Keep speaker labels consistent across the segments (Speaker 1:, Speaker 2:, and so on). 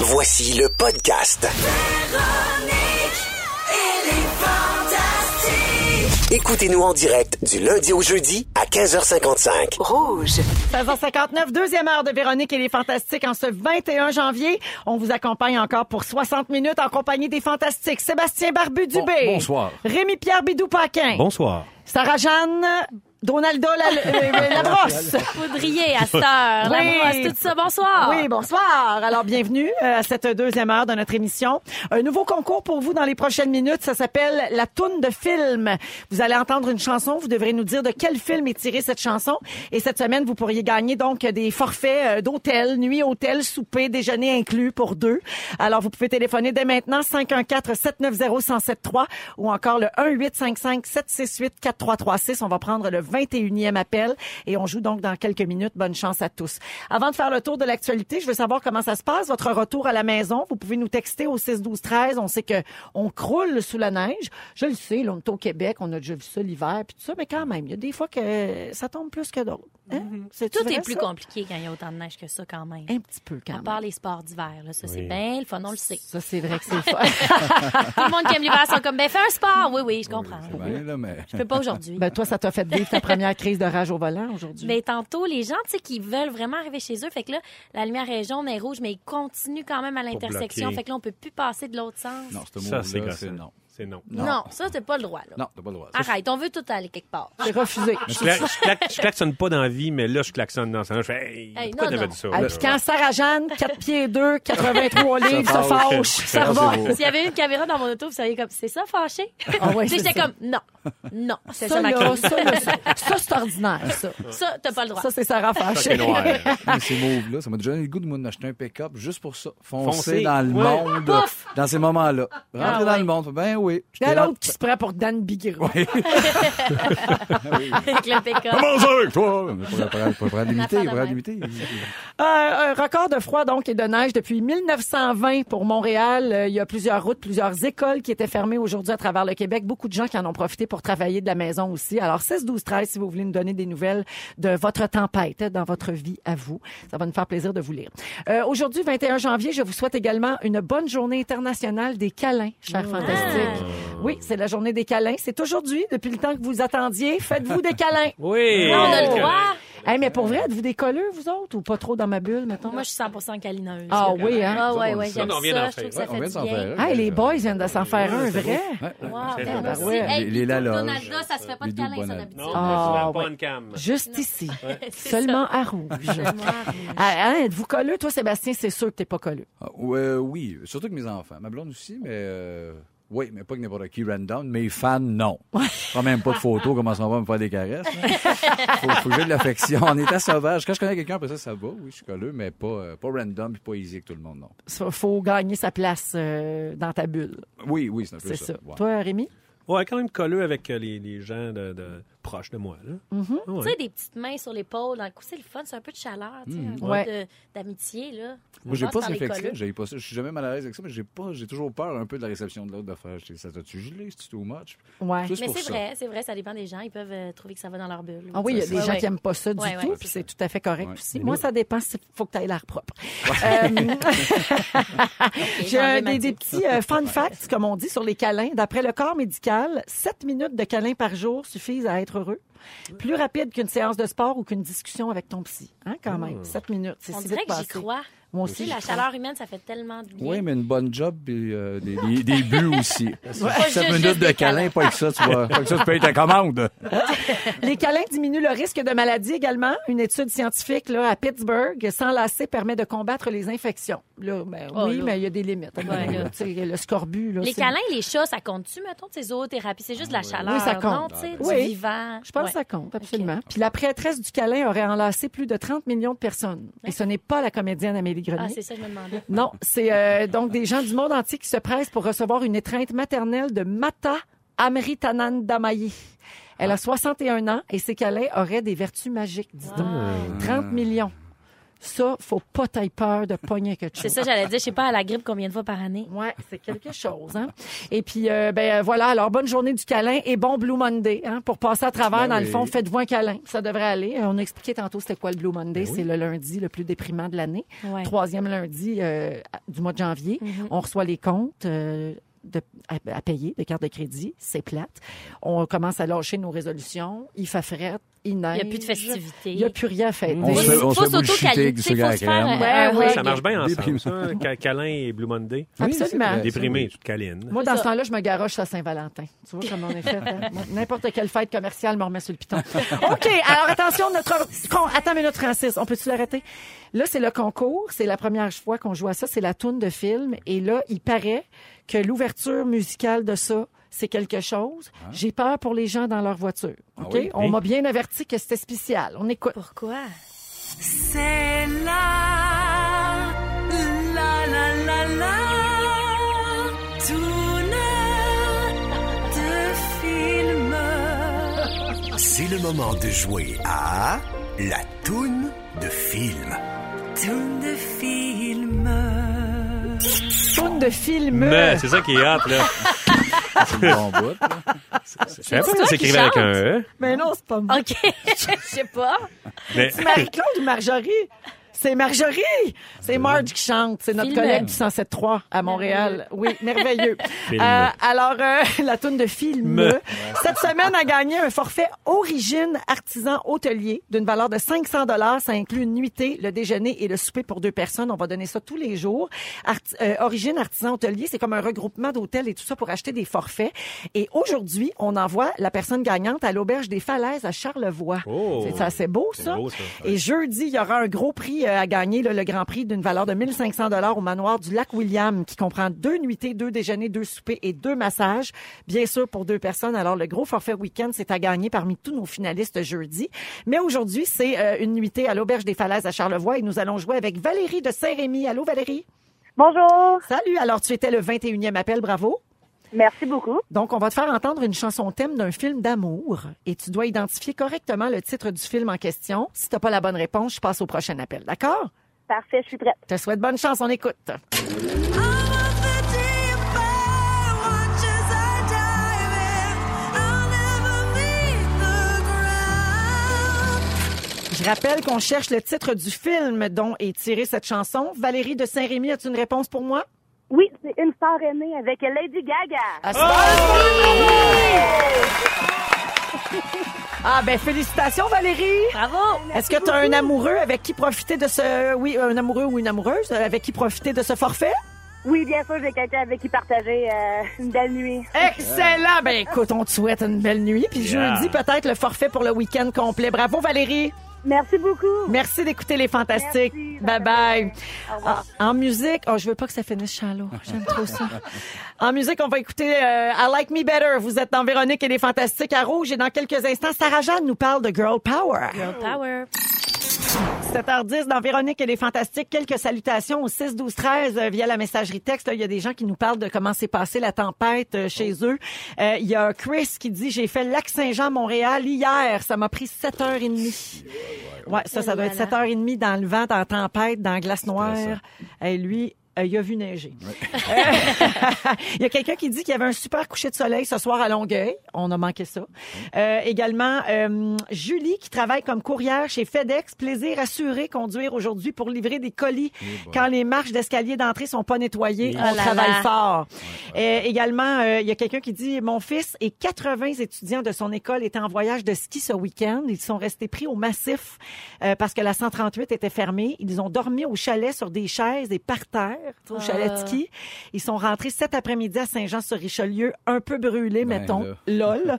Speaker 1: Voici le podcast. Écoutez-nous en direct du lundi au jeudi à 15h55.
Speaker 2: Rouge.
Speaker 3: 16h59, deuxième heure de Véronique et les Fantastiques en ce 21 janvier. On vous accompagne encore pour 60 minutes en compagnie des Fantastiques. Sébastien Barbu-Dubé.
Speaker 4: Bon- bonsoir.
Speaker 3: Rémi-Pierre Bidou-Paquin.
Speaker 4: Bonsoir.
Speaker 3: Sarah-Jeanne Donaldo la, euh, la brosse.
Speaker 5: Poudrier à cette heure,
Speaker 3: Oui.
Speaker 5: la brosse, tout ça, bonsoir.
Speaker 3: Oui, bonsoir. Alors, bienvenue euh, à cette deuxième heure de notre émission. Un nouveau concours pour vous dans les prochaines minutes. Ça s'appelle La toune de film. Vous allez entendre une chanson. Vous devrez nous dire de quel film est tirée cette chanson. Et cette semaine, vous pourriez gagner donc des forfaits euh, d'hôtel, nuit hôtel, souper, déjeuner inclus pour deux. Alors, vous pouvez téléphoner dès maintenant 514-790-1073 ou encore le 1-855-768-4336. On va prendre le 21e appel et on joue donc dans quelques minutes. Bonne chance à tous. Avant de faire le tour de l'actualité, je veux savoir comment ça se passe, votre retour à la maison. Vous pouvez nous texter au 6 12 13 On sait que on croule sous la neige. Je le sais, là, on est au Québec, on a déjà vu ça l'hiver puis tout ça, mais quand même, il y a des fois que ça tombe plus que d'autres. Hein? C'est
Speaker 5: Tout est plus compliqué quand il y a autant de neige que ça, quand même.
Speaker 3: Un petit peu quand
Speaker 5: À
Speaker 3: même.
Speaker 5: part les sports d'hiver, là. Ça, c'est bien le fun, on le sait.
Speaker 3: Ça, c'est vrai que c'est le fun.
Speaker 5: Tout le monde qui aime l'hiver sont comme, ben, fais un sport. Oui, oui, je comprends.
Speaker 4: Ben, là, mais...
Speaker 5: Je peux pas aujourd'hui.
Speaker 3: ben, toi, ça t'a fait vivre ta première crise de rage au volant aujourd'hui.
Speaker 5: Mais tantôt, les gens, tu sais, qui veulent vraiment arriver chez eux, fait que là, la lumière est jaune, elle est rouge, mais ils continuent quand même à l'intersection. Fait que là, on peut plus passer de l'autre sens.
Speaker 4: Non, ce
Speaker 6: Ça, c'est gossant.
Speaker 4: C'est non.
Speaker 6: C'est non.
Speaker 5: Non, ça, t'as pas le droit, là.
Speaker 4: Non, t'as pas le droit. Ça,
Speaker 5: Arrête, on veut tout aller quelque part.
Speaker 3: C'est refusé.
Speaker 6: Je, cla- je, klaxonne pas dans la vie, mais là, je klaxonne dans ça. Je fais, hey,
Speaker 5: Hey,
Speaker 6: pourquoi
Speaker 5: non,
Speaker 6: t'avais
Speaker 5: non.
Speaker 6: dit ça?
Speaker 3: Ah,
Speaker 6: là?
Speaker 3: puis quand Sarah Jeanne, 4 pieds 2, 83 livres, se
Speaker 4: fâche.
Speaker 3: fâche, ça
Speaker 4: Ça,
Speaker 3: va.
Speaker 4: c'est.
Speaker 5: S'il y avait une caméra dans mon auto, vous seriez comme, c'est ça, fâché?
Speaker 3: Ah ouais,
Speaker 5: Tu sais,
Speaker 3: c'est
Speaker 5: j'étais
Speaker 3: ça.
Speaker 5: comme, non, non, c'est
Speaker 3: Ça,
Speaker 5: ça, ma
Speaker 3: là,
Speaker 5: crise.
Speaker 3: ça, là, ça, ça, c'est ordinaire, ça.
Speaker 5: Ça, t'as pas le droit.
Speaker 3: Ça, c'est Sarah
Speaker 6: C'est
Speaker 3: fâchée.
Speaker 4: Mais ces moves-là, ça m'a déjà donné le goût de m'acheter un pick-up juste pour ça. Foncer, dans le monde, dans ces moments-là. Rentrer
Speaker 5: Ah,
Speaker 4: dans le monde. Ben oui.
Speaker 3: Il y a l'autre qui se prend pour Dan Bigrou.
Speaker 5: Avec le.
Speaker 4: Comment ça avec toi? Pas prendre limité, pas limité.
Speaker 3: Euh, un record de froid donc et de neige depuis 1920 pour Montréal. Euh, il y a plusieurs routes, plusieurs écoles qui étaient fermées aujourd'hui à travers le Québec. Beaucoup de gens qui en ont profité pour travailler de la maison aussi. Alors 16 12 13 si vous voulez nous donner des nouvelles de votre tempête dans votre vie à vous. Ça va nous faire plaisir de vous lire. Euh, aujourd'hui 21 janvier, je vous souhaite également une bonne journée internationale des câlins, chers fantastiques. Oui, c'est la journée des câlins. C'est aujourd'hui depuis le temps que vous attendiez. Faites-vous des câlins.
Speaker 6: Oui.
Speaker 5: Là, on a le droit.
Speaker 3: Hey, mais pour vrai, êtes-vous des colleux, vous autres, ou pas trop dans ma bulle, mettons?
Speaker 5: Moi, je suis 100% câlineuse.
Speaker 3: Ah oui, hein?
Speaker 5: Ah ouais, ouais, j'aime ça.
Speaker 6: d'en
Speaker 5: Je trouve que
Speaker 6: faire.
Speaker 5: ça fait
Speaker 4: de
Speaker 5: du
Speaker 4: s'en
Speaker 5: bien.
Speaker 3: Hey, les boys viennent de s'en faire un, vrai?
Speaker 5: Wow, ben,
Speaker 4: Les-.
Speaker 5: Donalda, ça se fait pas
Speaker 4: Les
Speaker 5: de câlin, ça, d'habitude.
Speaker 6: Non,
Speaker 3: Ah,
Speaker 6: pas
Speaker 3: ouais.
Speaker 6: une cam.
Speaker 3: Juste ici. Seulement
Speaker 5: ça.
Speaker 3: à rouge.
Speaker 5: Seulement à rouge.
Speaker 3: Ah, hein, êtes-vous colleux? Toi, Sébastien, c'est sûr que t'es pas colleux.
Speaker 4: Ah, ouais, oui, surtout que mes enfants. Ma blonde aussi, mais euh, oui, mais pas que n'importe qui random. Mes fans, non. Pas même pas de photos, comment ça va me faire des caresses. là. Faut, faut j'ai de l'affection. En état sauvage, quand je connais quelqu'un, après ça, ça va. Oui, je suis colleux, mais pas, euh, pas random puis pas easy avec tout le monde, non.
Speaker 3: Il faut gagner sa place euh, dans ta bulle.
Speaker 4: Oui, oui, c'est un peu
Speaker 3: C'est
Speaker 4: ça.
Speaker 3: ça.
Speaker 4: Ouais.
Speaker 3: Toi, Rémi?
Speaker 6: Ouais, quand même colleux avec euh, les, les gens de, de- proches de moi. Là. Ouais.
Speaker 5: Tu sais, des petites mains sur l'épaule, dans le c'est le fun, c'est un peu de chaleur, tu sais, un peu
Speaker 3: Ouais.
Speaker 5: de- d'amitié, là.
Speaker 4: Moi, j'ai pas ce réflexe-là.
Speaker 5: colleux.
Speaker 4: J'ai pas ça. Je suis jamais mal à l'aise avec ça, mais j'ai pas, j'ai toujours peur un peu de la réception de l'autre de faire. Ça t'a-tu gelé? C'est too much?
Speaker 3: Ouais.
Speaker 4: Juste
Speaker 5: Mais c'est vrai, c'est vrai, ça dépend des gens. Ils peuvent euh, trouver que ça va dans leur bulle.
Speaker 3: Ah oui, il y a des gens
Speaker 5: Ouais,
Speaker 3: qui aiment pas ça du
Speaker 5: Ouais,
Speaker 3: tout,
Speaker 5: ouais.
Speaker 3: puis c'est tout à fait correct aussi. Moi, ça dépend s'il faut que tu ailles l'air propre. Euh, J'ai des, petits euh, fun facts, comme on dit, sur les câlins. D'après le corps médical, 7 minutes de câlin par jour suffisent à être heureux. Plus rapide qu'une séance de sport ou qu'une discussion avec ton psy. Hein, quand même. 7 minutes. C'est
Speaker 5: On
Speaker 3: si
Speaker 5: dirait
Speaker 3: vite
Speaker 5: que j'y crois.
Speaker 3: Moi aussi,
Speaker 5: la chaleur humaine, ça fait tellement de bien.
Speaker 4: Oui, mais une bonne job et euh, des, des, des buts aussi.
Speaker 5: juste-
Speaker 4: 7 minutes de câlin,
Speaker 5: câlins.
Speaker 4: pas avec ça, tu vois. Pas avec ça, tu payes ta commande.
Speaker 3: Les câlins diminuent le risque de maladie également. Une étude scientifique là, à Pittsburgh, s'enlacer permet de combattre les infections. Là, ben,
Speaker 5: Oh,
Speaker 3: oui,
Speaker 5: là.
Speaker 3: mais il y a des limites.
Speaker 5: Ouais, là.
Speaker 3: Le scorbut. Là,
Speaker 5: Les
Speaker 3: c'est-
Speaker 5: câlins, les chats, ça compte-tu, mettons, de ces zoothérapies? C'est juste de la chaleur.
Speaker 3: Oui, ça compte.
Speaker 5: Non,
Speaker 3: Oui.
Speaker 5: du vivant.
Speaker 3: Je pense
Speaker 5: Ouais.
Speaker 3: que ça compte, absolument. Puis la prêtresse du câlin aurait enlacé plus de 30 millions de personnes. Et ce n'est pas la comédienne Amélie Grenier.
Speaker 5: Ah, c'est ça, je me demandais.
Speaker 3: non, c'est euh, donc des gens du monde entier qui se pressent pour recevoir une étreinte maternelle de Mata Amritanandamayi. Elle a 61 ans et ses câlins auraient des vertus magiques, dis donc. 30 millions. Ça, faut pas taille peur de pogner quelque chose.
Speaker 5: C'est ça, j'allais dire, je sais pas, à la grippe combien de fois par année?
Speaker 3: Ouais, c'est quelque chose. Hein? Et puis, euh, ben voilà, alors bonne journée du câlin et bon Blue Monday. Hein? Pour passer à travers,
Speaker 4: Ben
Speaker 3: dans le fond, faites-vous un câlin. Ça devrait aller. Euh, On a expliqué tantôt c'était quoi le Blue Monday?
Speaker 4: Ben
Speaker 3: C'est le lundi le plus déprimant de l'année.
Speaker 5: Ouais.
Speaker 3: Troisième lundi euh, du mois de janvier.
Speaker 5: Mm-hmm.
Speaker 3: On reçoit les comptes. euh, de, à, à payer des cartes de crédit, c'est plate. On commence à lâcher nos résolutions. Il fait fret, il neige.
Speaker 5: Il n'y a plus de festivités.
Speaker 3: Il n'y a plus rien à fêter.
Speaker 4: On se fait- on se
Speaker 5: faut
Speaker 3: Ouais.
Speaker 6: Ça marche bien ensemble, ça. Ca- Câlin et Blue Monday.
Speaker 3: Absolument.
Speaker 6: Déprimé, tu te câlines.
Speaker 3: Moi, dans ce temps-là, je me garoche à Saint-Valentin. Tu vois comment on est fait? hein? N'importe quelle fête commerciale me remet sur le piton. OK, alors attention, notre... con- Attends une minute, Francis. On peut-tu l'arrêter? Là, c'est le concours. C'est la première fois qu'on joue à ça. C'est la toune de film. Et là, il paraît que l'ouverture musicale de ça, c'est quelque chose. J'ai peur pour les gens dans leur voiture. OK?
Speaker 4: Ah oui?
Speaker 3: On m'a bien averti que c'était spécial. On écoute.
Speaker 5: Pourquoi?
Speaker 2: C'est la, la, la, la, la, tourne de film.
Speaker 1: C'est le moment de jouer à la toune de film.
Speaker 2: Tourne de film.
Speaker 3: Toune de film.
Speaker 6: Mais c'est ça qui est hâte, là.
Speaker 4: C'est un bon bout, là.
Speaker 6: Je savais pas que s'écrivait avec un? E.
Speaker 3: Mais non, c'est pas moi.
Speaker 5: OK. Je sais pas.
Speaker 6: Mais
Speaker 3: C'est Marie-Claude ou Marjorie? C'est Marjorie! C'est Marge qui chante. C'est notre collègue du 107.3 à Montréal. Oui, merveilleux. Euh, alors, euh, la toune de film.
Speaker 6: Me.
Speaker 3: Cette semaine a gagné un forfait Origine Artisan Hôtelier d'une valeur de 500 dollars. Ça inclut une nuitée, le déjeuner et le souper pour deux personnes. On va donner ça tous les jours. Arti- euh, Origine Artisan Hôtelier, c'est comme un regroupement d'hôtels et tout ça pour acheter des forfaits. Et aujourd'hui, on envoie la personne gagnante à l'Auberge des Falaises à Charlevoix.
Speaker 6: Oh.
Speaker 3: C'est assez beau, ça.
Speaker 6: beau, ça.
Speaker 3: Et jeudi, il y aura un gros prix euh, à gagner, là, le grand prix d'une valeur de 1500 dollars au manoir du Lac William, qui comprend deux nuitées, deux déjeuners, deux soupers et deux massages. Bien sûr, pour deux personnes. Alors, le gros forfait week-end, c'est à gagner parmi tous nos finalistes jeudi. Mais aujourd'hui, c'est euh, une nuitée à l'Auberge des Falaises à Charlevoix et nous allons jouer avec Valérie de Saint-Rémy. Allô, Valérie?
Speaker 7: Bonjour,
Speaker 3: Salut. Alors, tu étais le 21e appel. Bravo.
Speaker 7: Merci beaucoup.
Speaker 3: Donc, on va te faire entendre une chanson thème d'un film d'amour et tu dois identifier correctement le titre du film en question. Si t'as pas la bonne réponse, je passe au prochain appel. D'accord?
Speaker 7: Parfait, je suis prête.
Speaker 3: Je te souhaite bonne chance. On écoute. Je rappelle qu'on cherche le titre du film dont est tirée cette chanson. Valérie de Saint-Rémy, as-tu une réponse pour moi?
Speaker 7: Oui, c'est une star aînée avec Lady Gaga.
Speaker 3: Ah, c'est- Ah, ben, félicitations, Valérie!
Speaker 5: Bravo.
Speaker 3: Est-ce que tu as un amoureux avec qui profiter de ce. Oui, un amoureux ou une amoureuse euh, avec qui profiter de ce forfait?
Speaker 7: Oui, bien sûr, j'ai quelqu'un avec qui partager euh, une belle nuit.
Speaker 3: Excellent! Ben, écoute, on te souhaite une belle nuit. Puis
Speaker 6: Yeah.
Speaker 3: jeudi, peut-être le forfait pour le week-end complet. Bravo, Valérie!
Speaker 7: Merci beaucoup.
Speaker 3: Merci d'écouter les fantastiques.
Speaker 7: Merci.
Speaker 3: Bye bye. En, en musique, oh, je veux pas que ça finisse shallow. J'aime trop ça. En musique, on va écouter euh, I Like Me Better. Vous êtes dans Véronique et les Fantastiques à Rouge. Et dans quelques instants, Sarah Jeanne nous parle de Girl Power.
Speaker 5: Girl power.
Speaker 3: 7h10 dans Véronique et les Fantastiques. Quelques salutations au 6 12 13 euh, via la messagerie texte. Là, Il y a des gens qui nous parlent de comment s'est passée la tempête euh, chez eux. Euh, Il y a Chris qui dit j'ai fait lac Saint-Jean Montréal hier, ça m'a pris 7h30. Ouais, ça ça doit être
Speaker 5: Voilà.
Speaker 3: 7h30 dans le vent, dans la tempête, dans la glace noire. Et lui euh, il a vu neiger. Il y a quelqu'un qui dit qu'il y avait un super coucher de soleil ce soir à Longueuil. On a manqué ça. Euh, également, euh, Julie qui travaille comme courrière chez FedEx. Plaisir assuré conduire aujourd'hui pour livrer des colis quand les marches d'escalier d'entrée sont pas nettoyées.
Speaker 5: Oh
Speaker 3: On
Speaker 5: là
Speaker 3: travaille
Speaker 5: là.
Speaker 3: fort. Euh, également, euh, il y a quelqu'un qui dit mon fils et 80 étudiants de son école étaient en voyage de ski ce week-end. Ils sont restés pris au massif euh, parce que la 138 était fermée. Ils ont dormi au chalet sur des chaises et par terre, au chalet de ski. Ils sont rentrés cet après-midi à Saint-Jean-sur-Richelieu, un peu brûlés,
Speaker 4: Ben
Speaker 3: mettons.
Speaker 4: là.
Speaker 3: Lol.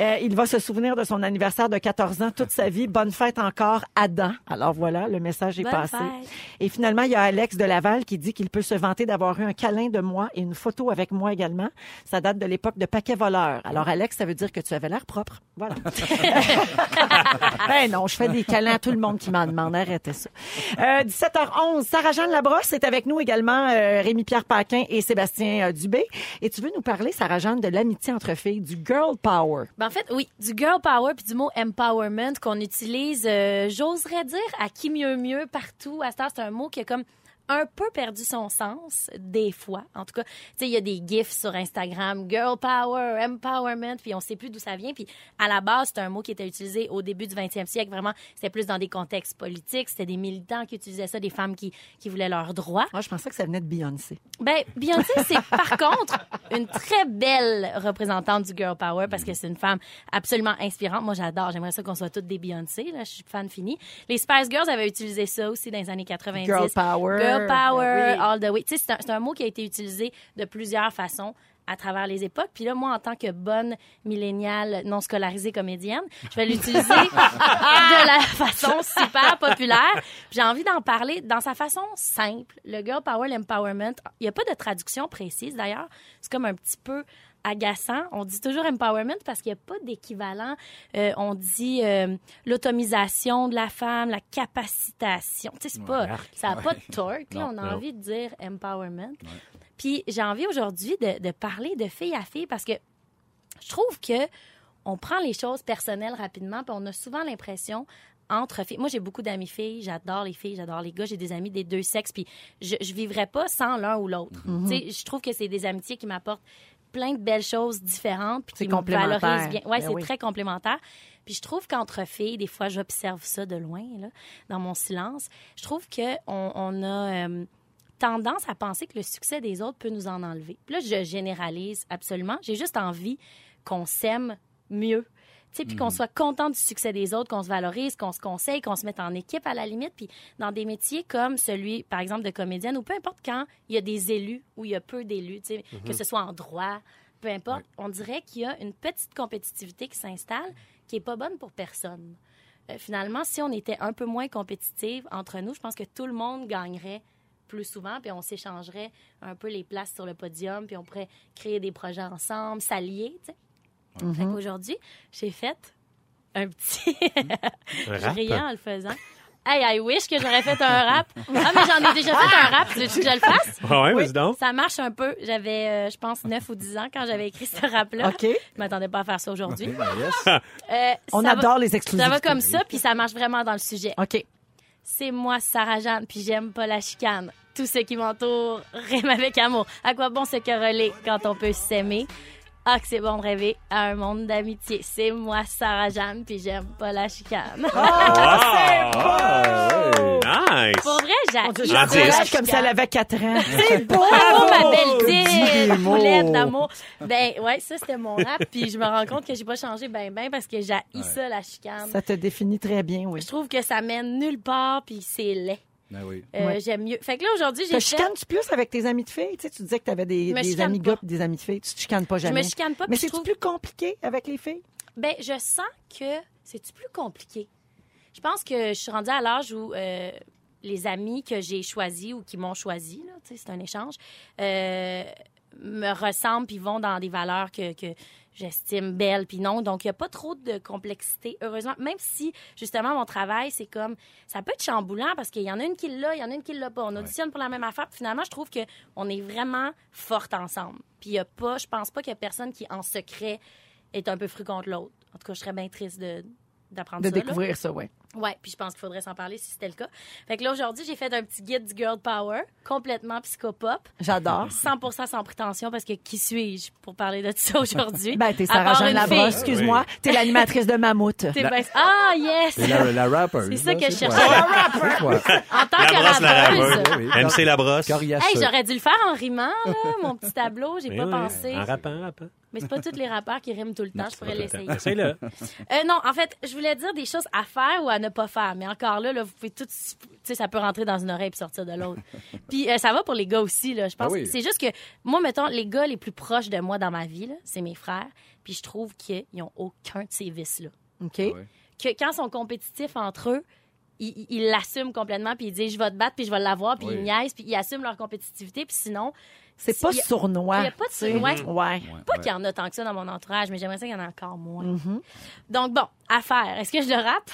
Speaker 3: Euh, il va se souvenir de son anniversaire de 14 ans toute sa vie. Bonne fête encore, Adam. Alors voilà, le message est
Speaker 5: Bonne
Speaker 3: passé.
Speaker 5: fête.
Speaker 3: Et finalement, il y a Alex de Laval qui dit qu'il peut se vanter d'avoir eu un câlin de moi et une photo avec moi également. Ça date de l'époque de paquet voleur. Alors Alex, ça veut dire que tu avais l'air propre. Voilà. ben non, je fais des câlins à tout le monde qui m'en demande. Arrêtez ça. Euh, 17h11, Sarah-Jeanne Labrosse est avec nous également. Euh, Rémi-Pierre Paquin et Sébastien euh, Dubé. Et tu veux nous parler, Sarah-Jeanne, de l'amitié entre filles, du girl power?
Speaker 5: Ben, en fait, oui, du girl power puis du mot empowerment qu'on utilise, euh, j'oserais dire, à qui mieux mieux partout. À ce c'est un mot qui a comme un peu perdu son sens, des fois. En tout cas, tu sais, il y a des gifs sur Instagram, girl power, empowerment, puis on sait plus d'où ça vient. Puis à la base, c'est un mot qui était utilisé au début du 20e siècle. Vraiment, c'était plus dans des contextes politiques. C'était des militants qui utilisaient ça, des femmes qui, qui voulaient leurs droits.
Speaker 3: Moi, je pensais que ça venait de Beyoncé.
Speaker 5: Ben, Beyoncé, c'est par contre une très belle représentante du girl power parce que c'est une femme absolument inspirante. Moi, j'adore. J'aimerais ça qu'on soit toutes des Beyoncé. Là, je suis fan finie. Les Spice Girls avaient utilisé ça aussi dans les années 90.
Speaker 3: Girl power.
Speaker 5: Girl power,
Speaker 3: Ben oui.
Speaker 5: all the way. Tu sais, c'est un, c'est un mot qui a été utilisé de plusieurs façons à travers les époques. Puis là, moi, en tant que bonne milléniale non scolarisée comédienne, je vais l'utiliser de la façon super populaire. J'ai envie d'en parler dans sa façon simple. Le girl power, l'empowerment. Il n'y a pas de traduction précise, d'ailleurs. C'est comme un petit peu agaçant. On dit toujours empowerment parce qu'il n'y a pas d'équivalent. Euh, on dit euh, l'automisation de la femme, la capacitation. Tu sais, c'est pas, ça n'a pas de torque. là. On a envie de dire empowerment. Puis j'ai envie aujourd'hui de, de parler de fille à fille parce que je trouve que on prend les choses personnelles rapidement, puis on a souvent l'impression entre filles. Moi, j'ai beaucoup d'amis filles, j'adore les filles, j'adore les gars, j'ai des amis des deux sexes, puis je, je vivrais pas sans l'un ou l'autre.
Speaker 3: Mhm.
Speaker 5: Tu sais, je trouve que c'est des amitiés qui m'apportent plein de belles choses différentes, puis qui me
Speaker 3: complémentaire.
Speaker 5: valorisent bien. Ouais,
Speaker 3: Ben
Speaker 5: c'est
Speaker 3: oui.
Speaker 5: très complémentaire. Puis je trouve qu'entre filles, des fois, j'observe ça de loin, là, dans mon silence. Je trouve que on, on a euh, tendance à penser que le succès des autres peut nous en enlever. Puis là, je généralise absolument. J'ai juste envie qu'on s'aime mieux. Puis qu'on soit content du succès des autres, qu'on se valorise, qu'on se conseille, qu'on se mette en équipe à la limite. Puis dans des métiers comme celui, par exemple, de comédienne, ou peu importe quand il y a des élus ou il y a peu d'élus, que ce soit en droit, peu importe, on dirait qu'il y a une petite compétitivité qui s'installe qui est pas bonne pour personne. Euh, finalement, si on était un peu moins compétitive entre nous, je pense que tout le monde gagnerait plus souvent, puis on s'échangerait un peu les places sur le podium, puis on pourrait créer des projets ensemble, s'allier, tu sais. Fait qu'aujourd'hui, j'ai fait un petit...
Speaker 6: Un
Speaker 5: Je riais en le faisant. Hey, I wish que j'aurais fait un rap. Ah, mais j'en ai déjà fait un rap. Tu veux que je le fasse?
Speaker 6: Ah ouais, vas-y donc.
Speaker 5: Ça marche un peu. J'avais, euh, je pense, 9 ou 10 ans quand j'avais écrit ce rap-là.
Speaker 3: OK.
Speaker 5: Je m'attendais pas à faire ça aujourd'hui.
Speaker 4: Ben, yes.
Speaker 5: Euh,
Speaker 3: On adore
Speaker 5: va-
Speaker 3: les exclusivités.
Speaker 5: Ça va comme ça, puis ça marche vraiment dans le sujet.
Speaker 3: OK.
Speaker 5: C'est moi, Sarah Jeanne, puis j'aime pas la chicane. Tout ce qui m'entoure rime avec amour. À quoi bon se quereller quand on peut s'aimer? Ah, que c'est bon de rêver à un monde d'amitié. C'est moi, Sarah Jeanne, puis j'aime pas la chicane.
Speaker 6: Ah, ouais. Nice.
Speaker 5: Pour vrai,
Speaker 6: disque.
Speaker 3: comme si elle avait 4 ans. C'est beau!
Speaker 5: Bravo, ma belle boulette d'amour. Ben, ouais, ça, c'était mon rap. Puis je me rends compte que j'ai pas changé ben, ben, parce que j'ai ça, la chicane.
Speaker 3: Ça te définit très bien, oui.
Speaker 5: Je trouve que ça mène nulle part, puis c'est laid.
Speaker 4: Ben oui.
Speaker 5: Euh,
Speaker 3: Ouais.
Speaker 5: J'aime mieux. Fait que là, aujourd'hui,
Speaker 3: Te
Speaker 5: j'ai fait...
Speaker 3: chicanes-tu plus avec tes amis de filles? Tu, sais, tu disais que tu avais des,
Speaker 5: Je
Speaker 3: des amis gars et des amis de filles. Tu te chicanes pas
Speaker 5: Je
Speaker 3: jamais.
Speaker 5: me chicane pas,
Speaker 3: Mais
Speaker 5: puis je
Speaker 3: c'est
Speaker 5: trouve...
Speaker 3: plus compliqué avec les filles?
Speaker 5: Ben, je sens que c'est-tu plus compliqué? Je pense que je suis rendue à l'âge où euh, les amis que j'ai choisis ou qui m'ont choisi, là, tu sais, c'est un échange, euh, me ressemblent puis vont dans des valeurs que, que j'estime belles puis non. Donc, il n'y a pas trop de complexité, heureusement. Même si, justement, mon travail, c'est comme... Ça peut être chamboulant parce qu'il y en a une qui l'a, il y en a une qui l'a pas. On auditionne pour la même affaire. Puis finalement, je trouve qu'on est vraiment fortes ensemble. Puis il y a pas... Je pense pas qu'il y a personne qui, en secret, est un peu fru contre l'autre. En tout cas, je serais bien triste de d'apprendre
Speaker 3: De
Speaker 5: ça. là.
Speaker 3: découvrir ça, oui.
Speaker 5: Ouais, puis je pense qu'il faudrait s'en parler si c'était le cas. Fait que là, aujourd'hui, j'ai fait un petit guide du girl power, complètement psychopop,
Speaker 3: J'adore.
Speaker 5: 100% sans prétention, parce que qui suis-je pour parler de ça aujourd'hui?
Speaker 3: Ben, t'es Sarah-Jeanne
Speaker 5: une
Speaker 3: Labrosse, excuse-moi. T'es l'animatrice de Mammouth.
Speaker 5: T'es ben- Ah, yes!
Speaker 4: C'est la, la rapper.
Speaker 5: C'est ça
Speaker 4: là,
Speaker 5: que je cherchais.
Speaker 4: C'est quoi?
Speaker 5: En tant
Speaker 6: La
Speaker 5: que
Speaker 6: brosse, la
Speaker 5: rappeuse.
Speaker 6: MC la brosse.
Speaker 4: Coriace.
Speaker 5: Hey, j'aurais dû le faire en rimant, là, mon petit tableau. J'ai pas
Speaker 6: oui,
Speaker 5: pensé.
Speaker 6: En rappant, en rappant.
Speaker 5: Mais c'est pas tous les rappeurs qui riment tout le temps. Je pourrais l'essayer. Euh, non, en fait, je voulais dire des choses à faire ou à ne pas faire. Mais encore là, là vous pouvez tout. Tu sais, ça peut rentrer dans une oreille puis sortir de l'autre. puis euh, ça va pour les gars aussi, là. Je pense.
Speaker 4: Ah oui.
Speaker 5: C'est juste que moi, mettons, les gars les plus proches de moi dans ma vie, là, c'est mes frères. Puis je trouve qu'ils n'ont aucun de ces vices-là.
Speaker 3: OK.
Speaker 4: Ouais.
Speaker 5: Que quand ils sont compétitifs entre eux, ils l'assument complètement, puis ils disent je vais te battre, puis je vais l'avoir, puis
Speaker 4: Oui.
Speaker 5: ils niaisent, puis ils assument leur compétitivité, puis sinon,
Speaker 3: C'est pas
Speaker 5: Il y a-
Speaker 3: sournois.
Speaker 5: il y a pas de sournois.
Speaker 3: Ouais.
Speaker 4: Ouais,
Speaker 5: pas
Speaker 4: ouais.
Speaker 5: qu'il y en a tant que ça dans mon entourage, mais j'aimerais ça qu'il y en ait encore moins.
Speaker 3: Mhm.
Speaker 5: Donc bon, à faire. Est-ce que je le rappe?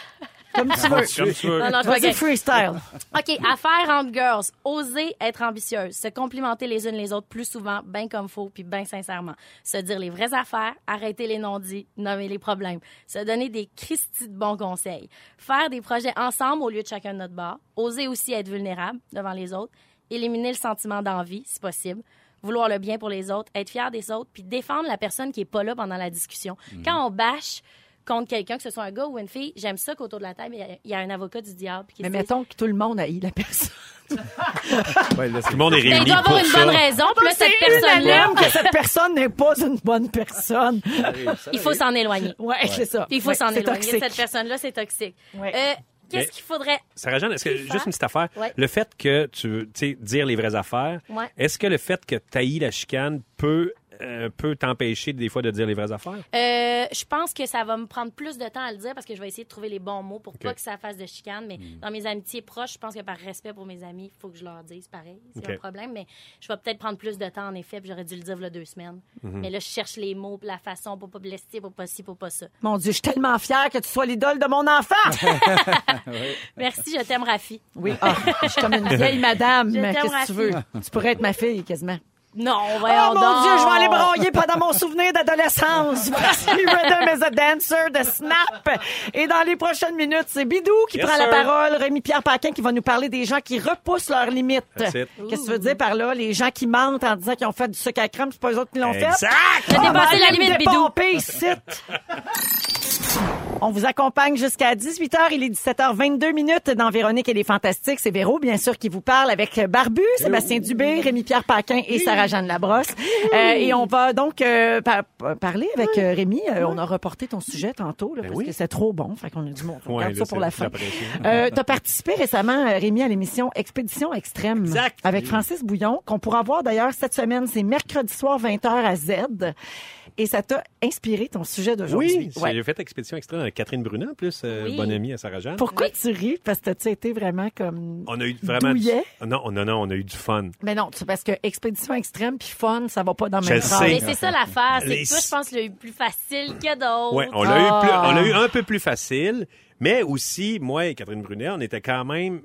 Speaker 3: Comme tu veux.
Speaker 6: Comme tu veux.
Speaker 5: Non, non, je
Speaker 3: Vas-y, freestyle.
Speaker 5: OK, affaire entre girls. Oser être ambitieuse. Se complimenter les unes les autres plus souvent, bien comme faut, puis bien sincèrement. Se dire les vraies affaires, arrêter les non-dits, nommer les problèmes. Se donner des cristis de bons conseils. Faire des projets ensemble au lieu de chacun de notre bord. Oser aussi être vulnérable devant les autres. Éliminer le sentiment d'envie, si possible. Vouloir le bien pour les autres, être fier des autres, puis défendre la personne qui est pas là pendant la discussion. Quand on bâche contre quelqu'un, que ce soit un gars ou une fille, j'aime ça qu'autour de la table, il y a- il y, a un avocat du diable. puis qui
Speaker 3: Mais
Speaker 5: se dise,
Speaker 3: mettons que tout le monde haït la personne.
Speaker 4: Ouais, là, c'est-
Speaker 6: Tout le monde est
Speaker 5: Ben, il
Speaker 6: réuni
Speaker 5: doit avoir une
Speaker 6: ça.
Speaker 5: bonne raison. Puis là, cette personne-là,
Speaker 3: unanime que cette personne n'est pas une bonne personne.
Speaker 5: il faut s'en éloigner.
Speaker 3: Ouais, c'est ça.
Speaker 5: Puis il faut
Speaker 3: Ouais,
Speaker 5: s'en
Speaker 3: c'est
Speaker 5: éloigner.
Speaker 3: toxique.
Speaker 5: Cette personne-là, c'est toxique.
Speaker 3: Ouais.
Speaker 5: Euh, Qu'est-ce
Speaker 6: Mais-
Speaker 5: qu'il faudrait...
Speaker 6: Sarah-Jeanne, est-ce que,
Speaker 5: Puis
Speaker 6: juste une petite affaire,
Speaker 5: Ouais.
Speaker 6: le fait que tu veux, tu sais, dire les vraies affaires,
Speaker 5: Ouais.
Speaker 6: est-ce que le fait que tu la chicane peut, euh, peut t'empêcher des fois de dire les vraies affaires?
Speaker 5: Euh, je pense que ça va me prendre plus de temps à le dire parce que je vais essayer de trouver les bons mots pour pas que ça fasse de chicane. Mais
Speaker 6: Hmm.
Speaker 5: dans mes amitiés proches, je pense que par respect pour mes amis, il faut que je leur dise pareil. C'est
Speaker 6: Ok.
Speaker 5: un problème. Mais je vais peut-être prendre plus de temps, en effet. Puis j'aurais dû le dire il y a deux semaines.
Speaker 6: Mhm.
Speaker 5: Mais là, je cherche les mots, puis la façon pour pas blesser, pour pas ci, pour pas ça.
Speaker 3: Mon Dieu, je suis tellement fière que tu sois l'idole de mon enfant.
Speaker 5: Merci, je t'aime, Rafi.
Speaker 3: Oui, ah, je suis comme une vieille madame, qu'est-ce que tu veux? Tu pourrais être ma fille, quasiment.
Speaker 5: Non,
Speaker 3: Oh
Speaker 5: voyons
Speaker 3: mon
Speaker 5: donc.
Speaker 3: Dieu, je vais aller pendant mon souvenir d'adolescence. Voici Rhythm is a Dancer de Snap. Et dans les prochaines minutes, c'est Bidou qui
Speaker 6: Yes,
Speaker 3: prend la parole, Rémi-Pierre Paquin qui va nous parler des gens qui repoussent leurs limites. Qu'est-ce que tu veux dire par là? Les gens qui mentent en disant qu'ils ont fait du sucre à crème, c'est pas eux autres qui l'ont fait?
Speaker 6: Exact!
Speaker 3: Va
Speaker 5: dépassé la
Speaker 3: me
Speaker 5: limite, Bidou.
Speaker 3: On vous accompagne jusqu'à 18h. Il est 17h22 minutes dans Véronique et les Fantastiques. C'est Véro, bien sûr, qui vous parle avec Barbu, Sébastien Dubé, Rémi-Pierre Paquin et Sarah-Jeanne Labrosse. Euh, et on va donc euh, par- parler avec euh, Rémi. Euh, on a reporté ton sujet tantôt là, parce
Speaker 6: oui.
Speaker 3: que c'est trop bon. Fait qu'on a dit, bon, on
Speaker 6: Ouais,
Speaker 3: garde
Speaker 6: là,
Speaker 3: ça pour la fin. Euh, tu as participé récemment, euh, Rémi, à l'émission Expédition Extrême.
Speaker 6: Exact.
Speaker 3: Avec Francis Bouillon, qu'on pourra voir d'ailleurs cette semaine. C'est mercredi soir, 20h à Z. Et ça t'a inspiré ton sujet d'aujourd'hui.
Speaker 6: Oui,
Speaker 3: Ouais.
Speaker 6: j'ai fait expédition extrême Catherine Brunet, en plus, euh,
Speaker 5: Oui.
Speaker 6: bonne amie à Sarah-Jeanne.
Speaker 3: Pourquoi
Speaker 5: Oui.
Speaker 3: tu ris? Parce que tu été vraiment comme...
Speaker 6: On a eu vraiment... du-? Non, non, non, on a eu du fun.
Speaker 3: Mais non, c'est parce que expédition extrême puis fun, ça va pas dans le
Speaker 6: Je
Speaker 3: même
Speaker 6: le
Speaker 3: phrase.
Speaker 6: sais.
Speaker 5: Mais c'est ça l'affaire. C'est
Speaker 6: Les-
Speaker 5: que toi, je pense tu l'as eu plus facile que d'autres.
Speaker 6: Ouais, on l'a eu, plus-
Speaker 3: Ah.
Speaker 6: on l'a eu un peu plus facile, mais aussi, moi et Catherine Brunet, on était quand même...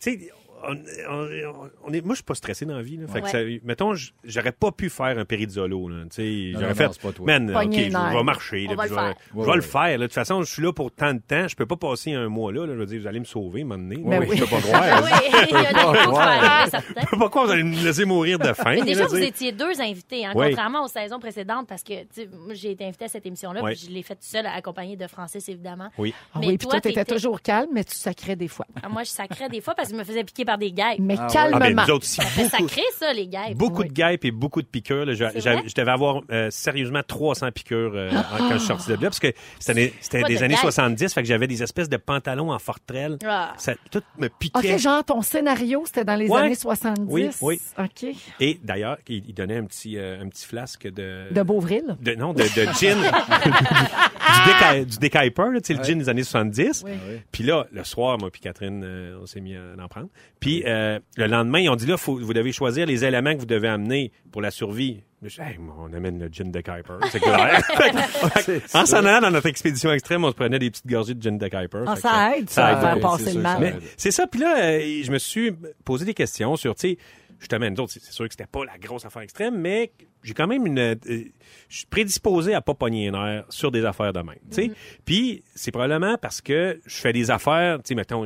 Speaker 6: Tu sais, on, on- on est, moi, je suis pas stressé dans la vie. Là. Fait que ça- mettons, j'aurais pas pu faire un périzolo. Là. Tu sais,
Speaker 4: Non,
Speaker 6: J'aurais fait,
Speaker 4: pas toi.
Speaker 6: man, OK, je vais marcher.
Speaker 5: On
Speaker 6: là,
Speaker 5: va
Speaker 6: puis
Speaker 5: le
Speaker 6: je vais,
Speaker 5: faire.
Speaker 6: je
Speaker 4: Ouais,
Speaker 6: vais
Speaker 4: ouais.
Speaker 6: le faire. là. De toute façon, je suis là pour tant de temps. Je peux pas passer un mois là. là. Je veux dire, vous allez me sauver, m'emmener.
Speaker 3: Ben oui.
Speaker 6: Je peux pas
Speaker 5: Ah
Speaker 6: croire.
Speaker 5: oui, il y a des choses qui vont arriver, certains.
Speaker 6: Je peux pas croire que vous allez me laisser mourir de faim.
Speaker 5: Mais déjà, vous étiez deux invités, hein, contrairement aux saisons précédentes, parce que tu sais, moi, j'ai été invitée à cette émission-là, puis je l'ai faite seule, accompagnée de Francis, évidemment.
Speaker 6: Oui.
Speaker 3: Ah
Speaker 5: Mais
Speaker 3: oui, puis toi, t'étais
Speaker 5: t'étais-
Speaker 3: toujours calme, mais tu sacrais des fois.
Speaker 5: Ah, Moi, je sacrais des fois parce que je me faisais piquer par des guêpes.
Speaker 3: Mais
Speaker 4: Ah ouais.
Speaker 6: Ah,
Speaker 3: calmement.
Speaker 6: ben, nous autres
Speaker 5: sacré, ça, les guêpes.
Speaker 6: Beaucoup
Speaker 3: Oui.
Speaker 6: de guêpes et beaucoup de piqûres. là. Je, devais avoir euh, sérieusement 300 piqûres euh, en- quand je suis sorti de là, parce que c'était des, c'était
Speaker 5: Pas
Speaker 6: des
Speaker 5: de
Speaker 6: années
Speaker 5: guêpes?
Speaker 6: 70, fait que j'avais des espèces de pantalons en fortrelle.
Speaker 5: Ah.
Speaker 6: Ça tout me piquait.
Speaker 3: OK, genre, ton scénario, c'était dans les
Speaker 6: Ouais.
Speaker 3: années 70.
Speaker 6: Oui, oui.
Speaker 3: OK.
Speaker 6: Et d'ailleurs, il, il donnait un petit, euh, un petit flasque de...
Speaker 3: De Beauvril?
Speaker 6: de- non, de, de gin. du, du décaper, là, tu sais, le gin des années 70. Puis là, le soir, moi puis Catherine, euh, on s'est mis à en prendre. Puis euh, le lendemain, ils ont dit, là, faut, vous devez choisir les éléments que vous devez amener pour la survie. Je dis, Hey, on amène le gin de Kuiper, c'est clair. En s'en allant dans notre expédition extrême, on se prenait des petites gorgées de gin de Kuiper.
Speaker 3: Ah, ça aide, ça,
Speaker 6: aide
Speaker 3: faire
Speaker 6: beaucoup.
Speaker 3: passer le mal.
Speaker 4: ça aide.
Speaker 6: c'est ça. Puis là, euh, je me suis posé des questions sur, tu sais, justement, nous autres, c'est sûr que c'était pas la grosse affaire extrême, mais j'ai quand même une... euh, je suis prédisposé à pas pogner les nerfs sur des affaires de même, tu sais. Puis c'est probablement parce que je fais des affaires, tu sais, mettons,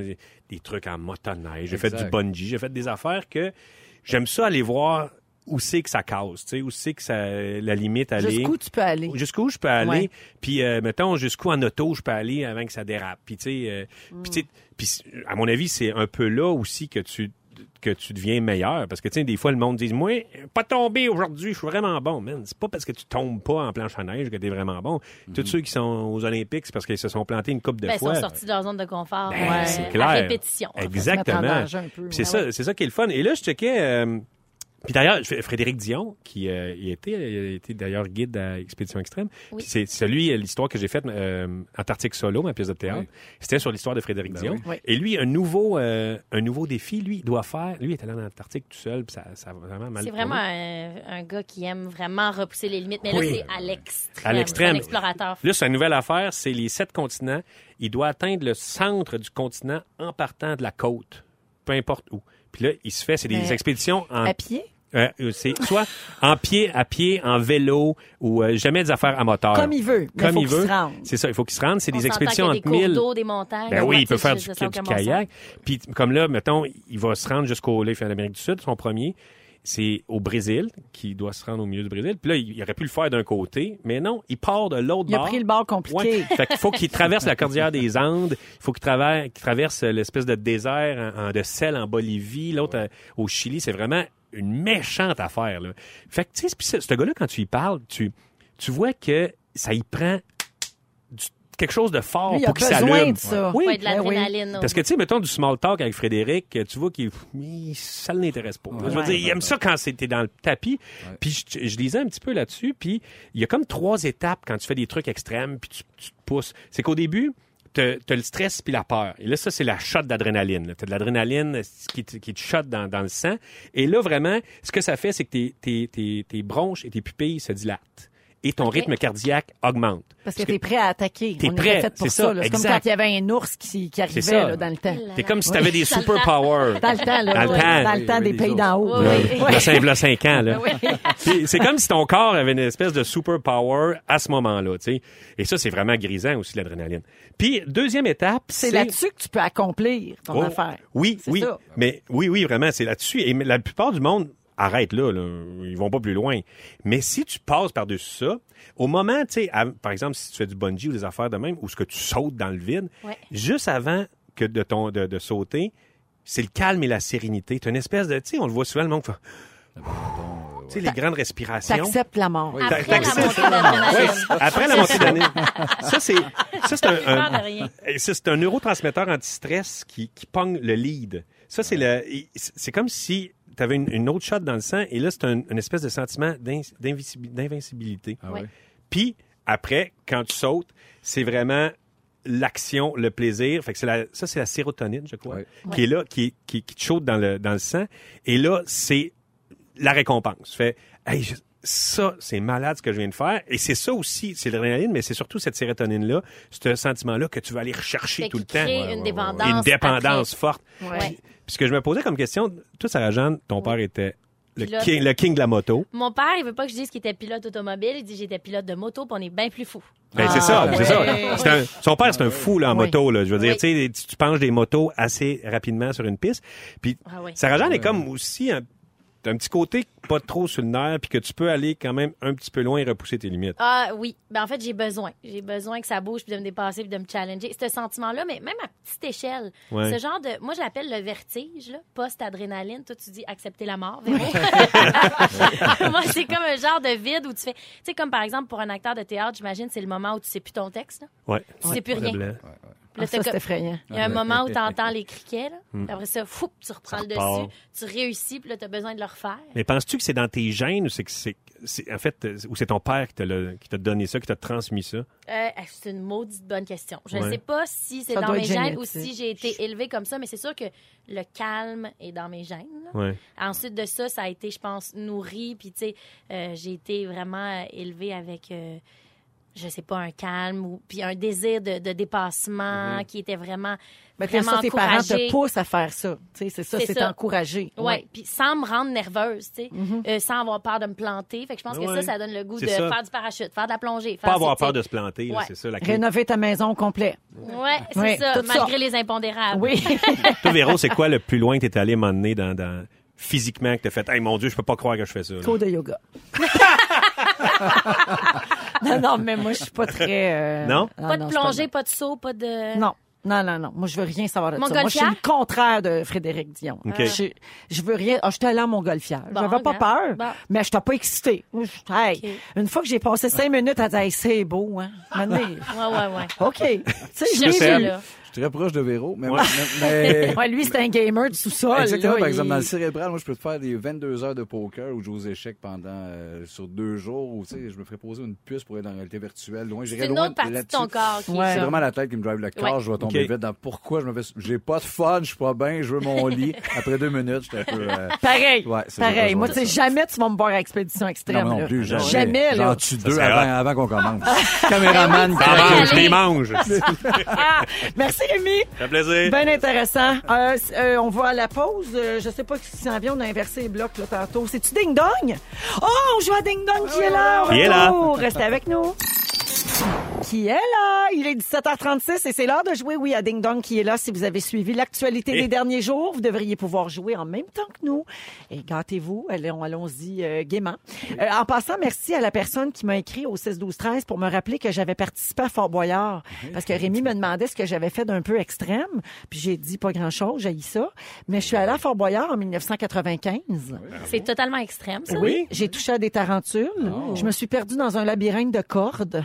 Speaker 6: des trucs en motoneige, j'ai fait du bungee, j'ai fait des affaires que j'aime ça aller voir où c'est que ça casse, tu sais, où c'est que ça, la limite aller.
Speaker 3: Jusqu'où tu peux aller?
Speaker 6: Jusqu'où je peux aller,
Speaker 3: Ouais.
Speaker 6: puis euh, mettons jusqu'où en auto je peux aller avant que ça dérape. Puis tu sais, euh, puis tu sais, puis à mon avis c'est un peu là aussi que tu que tu deviens meilleur parce que tu sais des fois le monde dit moi pas tombé aujourd'hui je suis vraiment bon man c'est pas parce que tu tombes pas en planche à neige que t'es vraiment bon tous ceux qui sont aux Olympiques c'est parce qu'ils se sont plantés une coupe de
Speaker 5: Ben, ils sont sortis de leur zone de confort.
Speaker 6: Ben,
Speaker 5: euh,
Speaker 6: c'est
Speaker 5: à
Speaker 6: clair.
Speaker 5: répétition.
Speaker 3: Mettre en
Speaker 6: exactement c'est ça
Speaker 3: ouais.
Speaker 6: c'est ça qui est le fun et là je checkais euh, Puis d'ailleurs, Frédéric Dion, qui euh, il était, il a été d'ailleurs guide à Expédition Extrême,
Speaker 5: Oui.
Speaker 6: Puis c'est celui, euh, l'histoire que j'ai faite, euh, Antarctique Solo, ma pièce de théâtre,
Speaker 4: Oui.
Speaker 6: c'était sur l'histoire de Frédéric
Speaker 4: Ben
Speaker 6: Dion.
Speaker 4: oui.
Speaker 6: Et lui, un nouveau, euh, un nouveau défi, lui, il doit faire. Lui, il est allé en Antarctique tout seul, puis ça, ça a vraiment mal
Speaker 5: C'est vraiment un, un gars qui aime vraiment repousser les limites. Mais là, c'est à l'extrême.
Speaker 6: À l'extrême.
Speaker 5: C'est un explorateur.
Speaker 6: Là, sa nouvelle affaire, c'est les sept continents. Il doit atteindre le centre du continent en partant de la côte, peu importe où. Puis là, il se fait, c'est des
Speaker 3: Mais-
Speaker 6: expéditions en
Speaker 3: À pied?
Speaker 6: Euh, c'est soit en pied, à pied, en vélo ou euh, jamais des affaires à moteur.
Speaker 3: Comme il veut. mais
Speaker 6: Comme
Speaker 3: faut
Speaker 6: il
Speaker 3: qu'il
Speaker 6: veut.
Speaker 3: se rende.
Speaker 6: C'est ça, il faut qu'il se rende. C'est des expéditions
Speaker 5: qu'il y a
Speaker 6: entre
Speaker 5: des cours
Speaker 6: 1000.
Speaker 5: d'eau, des montagnes.
Speaker 6: Ben oui, il peut faire du, kayak. Puis comme là, mettons, il va se rendre jusqu'au là, il fait en Amérique du Sud, son premier. C'est au Brésil, qui doit se rendre au milieu du Brésil. Puis là, il aurait pu le faire d'un côté, mais non, il part de l'autre
Speaker 3: Il a
Speaker 6: bord.
Speaker 3: pris le bord compliqué.
Speaker 6: Ouais. Fait qu'il faut qu'il traverse la cordillère des Andes. Il faut qu'il traverse, l'espèce de désert en, en- de sel en Bolivie, l'autre euh, au Chili. C'est vraiment une méchante affaire. Là. Fait que, tu sais, puis ce, ce gars-là, quand tu y parles, tu, tu vois que ça y prend du- quelque chose de fort
Speaker 3: Lui, il a
Speaker 6: pour qu'il
Speaker 3: besoin
Speaker 6: s'allume.
Speaker 3: de ça.
Speaker 6: Oui,
Speaker 5: Ouais, de
Speaker 3: Ben oui.
Speaker 5: l'adrénaline.
Speaker 6: parce que, tu sais, mettons du small talk avec Frédéric, tu vois qu'il il- ça ne l'intéresse pas. Je veux
Speaker 3: Ouais.
Speaker 6: dire, il aime ça quand c'était dans le tapis. Puis je, je lisais un petit peu là-dessus, puis il y a comme trois étapes quand tu fais des trucs extrêmes, puis tu, tu te pousses. C'est qu'au début, t'as as le stress puis la peur. Et là, ça, c'est la shot d'adrénaline. Tu as de l'adrénaline euh, qui, te- qui te shot dans, dans le sang. Et là, vraiment, ce que ça fait, c'est que tes, tes, tes, tes bronches et tes pupilles se dilatent. Et ton
Speaker 5: Ok.
Speaker 6: rythme cardiaque augmente.
Speaker 3: Parce que t'es prêt à attaquer.
Speaker 6: T'es
Speaker 3: On
Speaker 6: prêt, c'est
Speaker 3: ça.
Speaker 6: ça.
Speaker 3: C'est comme quand il y avait un ours qui, qui arrivait là, dans le temps.
Speaker 6: C'est comme si tu avais des superpowers.
Speaker 3: Dans le temps, là.
Speaker 6: Dans le temps.
Speaker 3: Dans le temps
Speaker 4: Oui,
Speaker 3: des
Speaker 4: oui,
Speaker 3: pays d'en haut.
Speaker 5: Oui, oui.
Speaker 6: Là, cinq, là, cinq ans, là.
Speaker 3: Oui.
Speaker 6: C'est comme si ton corps avait une espèce de superpower à ce moment-là, tu sais. Et ça, c'est vraiment grisant aussi, l'adrénaline. Puis, deuxième étape,
Speaker 3: C'est là-dessus que tu peux accomplir ton
Speaker 6: Oh,
Speaker 3: affaire.
Speaker 6: Oui, oui.
Speaker 3: ça.
Speaker 6: Mais oui, oui, vraiment, c'est là-dessus. Et la plupart du monde arrête là, là. Ils vont pas plus loin. Mais si tu passes par-dessus ça, au moment, tu sais, par exemple, si tu fais du bungee ou des affaires de même, ou ce que tu sautes dans le vide,
Speaker 5: Ouais.
Speaker 6: juste avant que de, ton, de, de sauter, c'est le calme et la sérénité. Tu une espèce de, tu sais, on le voit souvent, le monde fait, tu sais, les grandes respirations.
Speaker 3: T'acceptes la mort.
Speaker 4: Oui.
Speaker 5: Après
Speaker 6: T'acceptes-
Speaker 5: la d'adrénaline.
Speaker 6: Ouais, après la montée d'année. Ça, c'est, ça, c'est un, c'est un neurotransmetteur anti-stress qui, qui pogne le lead. Ça, c'est le, c'est comme si tu avais une, une autre shot dans le sang et là, c'est un, une espèce de sentiment d'invincibilité.
Speaker 4: Ah ouais.
Speaker 6: Puis, après, quand tu sautes, c'est vraiment l'action, le plaisir. Fait que c'est la, ça, c'est la sérotonine, je crois,
Speaker 4: Ouais.
Speaker 6: qui est là, qui, qui, qui te saute dans le, dans le sang. Et là, c'est la récompense. Tu fais, hey, je- ça, c'est malade ce que je viens de faire. Et c'est ça aussi, c'est l'adrénaline, mais c'est surtout cette sérotonine-là, ce sentiment-là que tu vas aller rechercher tout le temps.
Speaker 5: crée une dépendance.
Speaker 6: Une dépendance forte.
Speaker 5: Ouais.
Speaker 6: Puis, puis ce que je me posais comme question, toi, Sarah Jeanne, ton père était le king, le king de la moto.
Speaker 5: Mon père, il veut pas que je dise qu'il était pilote automobile. Il dit j'étais pilote de moto, puis on est bien plus fous.
Speaker 6: Ben,
Speaker 3: Ah,
Speaker 6: c'est ça,
Speaker 3: ouais.
Speaker 6: c'est ça. Un- son père, c'est un fou là, en
Speaker 3: Oui.
Speaker 6: moto. Là, je veux dire,
Speaker 5: Oui.
Speaker 6: tu tu, penches des motos assez rapidement sur une piste. Puis
Speaker 5: Ah oui.
Speaker 6: Sarah Jeanne est comme aussi un, t'as un petit côté pas trop sur le nerf, puis que tu peux aller quand même un petit peu loin et repousser tes limites.
Speaker 5: Ah oui, ben en fait j'ai besoin, j'ai besoin que ça bouge puis de me dépasser puis de me challenger. Ce sentiment-là, mais même à petite échelle,
Speaker 6: Ouais.
Speaker 5: ce genre de, moi je l'appelle le vertige là, post-adrénaline. Toi tu dis accepter la mort. Véro. moi c'est comme un genre de vide où tu fais, tu sais comme par exemple pour un acteur de théâtre, j'imagine c'est le moment où tu sais plus ton texte, là.
Speaker 6: Ouais.
Speaker 5: tu sais plus rien. Là,
Speaker 3: Ah, ça, c'est effrayant.
Speaker 5: il y a un moment où tu entends les criquets, là. Puis après ça, fou, tu reprends
Speaker 6: Ça
Speaker 5: le
Speaker 6: repart.
Speaker 5: dessus, tu réussis, puis là, tu as besoin de le refaire.
Speaker 6: Mais penses-tu que c'est dans tes gènes ou c'est que c'est, c'est- en fait, ou c'est ton père qui t'a, donné ça, qui t'a transmis ça?
Speaker 5: Euh, c'est une maudite bonne question. Je ne
Speaker 6: Ouais.
Speaker 5: sais pas si c'est
Speaker 3: Ça
Speaker 5: dans mes gènes ou si j'ai été élevée comme ça, mais c'est sûr que le calme est dans mes gènes.
Speaker 6: Ouais.
Speaker 5: Ensuite de ça, ça a été, je pense, nourri. Puis, tu sais, euh, j'ai été vraiment euh, élevée avec, euh, je sais pas, un calme ou puis un désir de, de dépassement qui était vraiment,
Speaker 3: Mais
Speaker 5: vraiment
Speaker 3: ça, tes parents te poussent à faire ça. Tu sais, C'est ça,
Speaker 5: C'est
Speaker 3: encouragé.
Speaker 5: Ouais, puis sans me rendre nerveuse, tu sais,
Speaker 3: Mm-hmm.
Speaker 5: euh, sans avoir peur de me planter. Fait que je pense que ça, ça donne le goût de
Speaker 6: ça.
Speaker 5: faire du parachute, faire de la plongée. Faire
Speaker 6: Pas avoir
Speaker 5: tu
Speaker 6: peur de se planter, là,
Speaker 5: Ouais.
Speaker 6: c'est ça la clé.
Speaker 3: Rénover ta maison au complet.
Speaker 5: Ouais, c'est
Speaker 3: Oui,
Speaker 5: ça,
Speaker 3: tout ça.
Speaker 5: malgré les impondérables.
Speaker 3: Oui.
Speaker 6: Toi, Véro, c'est quoi le plus loin que t'es allé m'emmener dans, dans, physiquement que t'as fait, hey, mon Dieu, je peux pas croire que je fais ça.
Speaker 3: Cours de yoga. non, non, mais moi, je suis pas très. euh,
Speaker 6: Non?
Speaker 5: Pas de plongée, pas de saut, pas de.
Speaker 3: Non. Non, non, non. Moi, je veux rien savoir de ça. Moi, je suis le contraire de Frédéric Dion.
Speaker 6: OK.
Speaker 3: Je, je veux rien. Ah, j'étais allée en montgolfière.
Speaker 5: Bon,
Speaker 3: J'avais pas
Speaker 5: regarde.
Speaker 3: peur,
Speaker 5: Bon.
Speaker 3: mais je n'étais pas excitée. Hey. Une fois que j'ai passé cinq minutes à dire, Hey, c'est beau, hein. Maintenant,
Speaker 5: Ouais, ouais, ouais.
Speaker 3: OK. Tu sais, je l'ai vu.
Speaker 4: Très proche de Véro, mais,
Speaker 6: Ouais.
Speaker 4: mais- mais-
Speaker 3: Ouais, lui, c'est un gamer du sous-sol.
Speaker 4: Exactement,
Speaker 3: là,
Speaker 4: par
Speaker 3: il-
Speaker 4: exemple, dans le cérébral, moi, je peux te faire des 22 heures de poker ou jouer aux échecs pendant, euh, sur deux jours, ou, tu sais, je me ferais poser une puce pour être en réalité virtuelle, loin, j'irais
Speaker 5: C'est une
Speaker 4: loin
Speaker 5: autre partie de ton corps qui
Speaker 3: Ouais.
Speaker 5: est
Speaker 4: C'est vraiment la tête qui me drive le corps,
Speaker 5: Ouais.
Speaker 4: je vais tomber vite dans pourquoi je me fais, j'ai pas de fun, je suis pas bien, je veux mon lit. Après deux minutes, j'étais un peu, euh,
Speaker 3: Pareil.
Speaker 4: Ouais, c'est
Speaker 3: Pareil. Moi,
Speaker 4: de
Speaker 3: tu sais, jamais tu vas me voir à Expédition Extrême.
Speaker 4: non, plus, jamais.
Speaker 3: Jamais, là.
Speaker 4: J'en tue deux avant, avant qu'on commence. Caméraman,
Speaker 6: je les mange.
Speaker 3: Ah, merci, Rémi.
Speaker 6: Ça fait plaisir.
Speaker 3: Bien intéressant. Euh, euh, on va à la pause. Euh, je sais pas qui s'en vient. On a inversé les blocs là, tantôt. C'est-tu Ding Dong? Oh, on joue à Ding Dong qui est là.
Speaker 6: Qui est là?
Speaker 3: Restez avec nous. Qui est là? Il est 17h36 et c'est l'heure de jouer, oui, à Ding Dong qui est là. Si vous avez suivi l'actualité des derniers jours, vous devriez pouvoir jouer en même temps que nous. Et gâtez-vous, allons- allons-y euh, gaiement. Euh, en passant, merci à la personne qui m'a écrit au 6 12 13 pour me rappeler que j'avais participé à Fort Boyard. Parce que Rémi me demandait ce que j'avais fait d'un peu extrême. Puis j'ai dit pas grand-chose, j'ai ça. Mais je suis allée à Fort Boyard en 1995.
Speaker 5: C'est totalement extrême, ça.
Speaker 3: Oui, j'ai touché à des tarentules. Je me suis perdue dans un labyrinthe de cordes.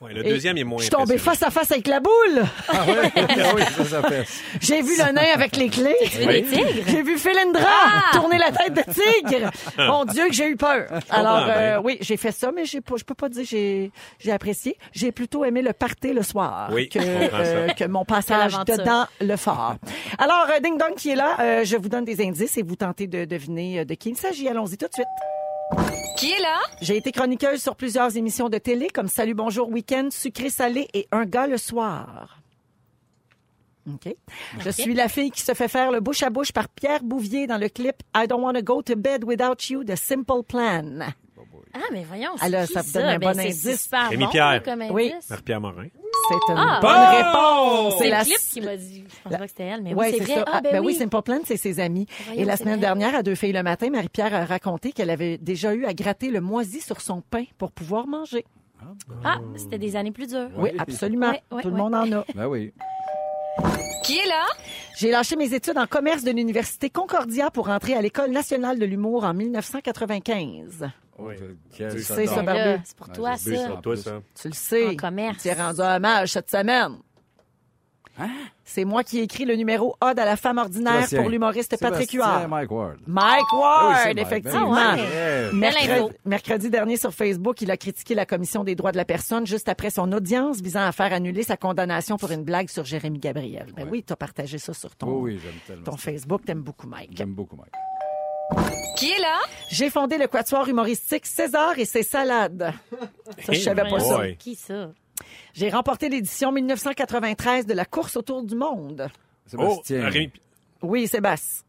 Speaker 6: Ouais, le
Speaker 3: Et
Speaker 6: deuxième est moins
Speaker 3: Je suis tombée
Speaker 6: impressionnant.
Speaker 3: face à face avec la boule.
Speaker 4: Ah ouais, ah oui, ça, ça fait.
Speaker 3: J'ai vu le nain avec les clés.
Speaker 5: Des tigres?
Speaker 3: J'ai vu Philindra tourner la tête de tigre. Mon Dieu, que j'ai eu peur. Alors, euh, oui, j'ai fait ça, mais j'ai pas, je peux pas dire j'ai, j'ai apprécié. J'ai plutôt aimé le party le soir
Speaker 6: Oui,
Speaker 3: que, euh, que mon passage dedans le fort. Alors, euh, Ding Dong qui est là, euh, je vous donne des indices et vous tentez de deviner de qui il s'agit. Allons-y tout de suite.
Speaker 2: Qui est là?
Speaker 3: J'ai été chroniqueuse sur plusieurs émissions de télé comme Salut Bonjour Week-end, Sucré Salé et Un gars le soir. OK. Je suis la fille qui se fait faire le bouche à bouche par Pierre Bouvier dans le clip I Don't Want to Go to Bed Without You de Simple Plan.
Speaker 5: Ah, mais voyons, c'est
Speaker 3: Alors,
Speaker 5: qui
Speaker 3: ça vous donne un
Speaker 5: Ben,
Speaker 3: bon
Speaker 5: c'est
Speaker 3: indice.
Speaker 5: super
Speaker 6: Rémi
Speaker 5: bon,
Speaker 6: Pierre.
Speaker 5: là, comme indice.
Speaker 3: Oui.
Speaker 6: Marie-Pierre Morin.
Speaker 3: C'est une
Speaker 5: Ah,
Speaker 3: bonne
Speaker 6: bon!
Speaker 3: réponse.
Speaker 5: C'est
Speaker 3: la
Speaker 5: le clip qui m'a dit. Je pensais pas que c'était elle, mais
Speaker 3: Oui,
Speaker 5: oui, c'est vrai.
Speaker 3: ça.
Speaker 5: Ah, ben, oui.
Speaker 3: Simple Plan, c'est ses amis.
Speaker 5: Voyons,
Speaker 3: Et la
Speaker 5: c'est
Speaker 3: semaine
Speaker 5: vrai.
Speaker 3: dernière, à Deux filles le matin, Marie-Pierre a raconté qu'elle avait déjà eu à gratter le moisi sur son pain pour pouvoir manger.
Speaker 5: Ah, c'était des années plus dures.
Speaker 3: Oui, absolument.
Speaker 5: Ouais, ouais,
Speaker 3: Tout le
Speaker 5: ouais.
Speaker 3: monde en a.
Speaker 4: Ben oui.
Speaker 2: Qui est là?
Speaker 3: J'ai lâché mes études en commerce de l'Université Concordia pour entrer à l'École nationale de l'humour en 1995.
Speaker 6: Oui.
Speaker 4: Quel
Speaker 3: Tu sais,
Speaker 4: soldat.
Speaker 3: ça, Barbu.
Speaker 5: C'est pour toi, ça.
Speaker 4: ça.
Speaker 6: Toi, ça.
Speaker 3: Tu le sais.
Speaker 5: En commerce.
Speaker 3: Tu es rendu hommage cette semaine.
Speaker 4: Hein?
Speaker 3: C'est moi qui ai écrit le numéro Ode à la femme ordinaire
Speaker 4: Sébastien.
Speaker 3: pour l'humoriste Patrick Huard.
Speaker 4: Mike Ward.
Speaker 3: Mike Ward,
Speaker 4: Ah oui, c'est Mike.
Speaker 3: effectivement.
Speaker 5: Ah ouais.
Speaker 4: Yeah.
Speaker 3: Mercredi, mercredi dernier sur Facebook, il a critiqué la Commission des droits de la personne juste après son audience visant à faire annuler sa condamnation pour une blague sur Jérémy Gabriel. Ben
Speaker 4: Ouais.
Speaker 3: oui, tu as partagé ça sur ton,
Speaker 4: Oui, oui, j'aime tellement.
Speaker 3: ton Facebook. T'aimes beaucoup Mike.
Speaker 4: J'aime beaucoup Mike.
Speaker 2: Qui est là?
Speaker 3: J'ai fondé le quatuor humoristique César et ses salades. Ça, je savais pas ça.
Speaker 5: Qui ça?
Speaker 3: J'ai remporté l'édition 1993 de la course autour du monde.
Speaker 6: Oh,
Speaker 4: Sébastien.
Speaker 6: Rémi.
Speaker 3: Oui, Sébastien.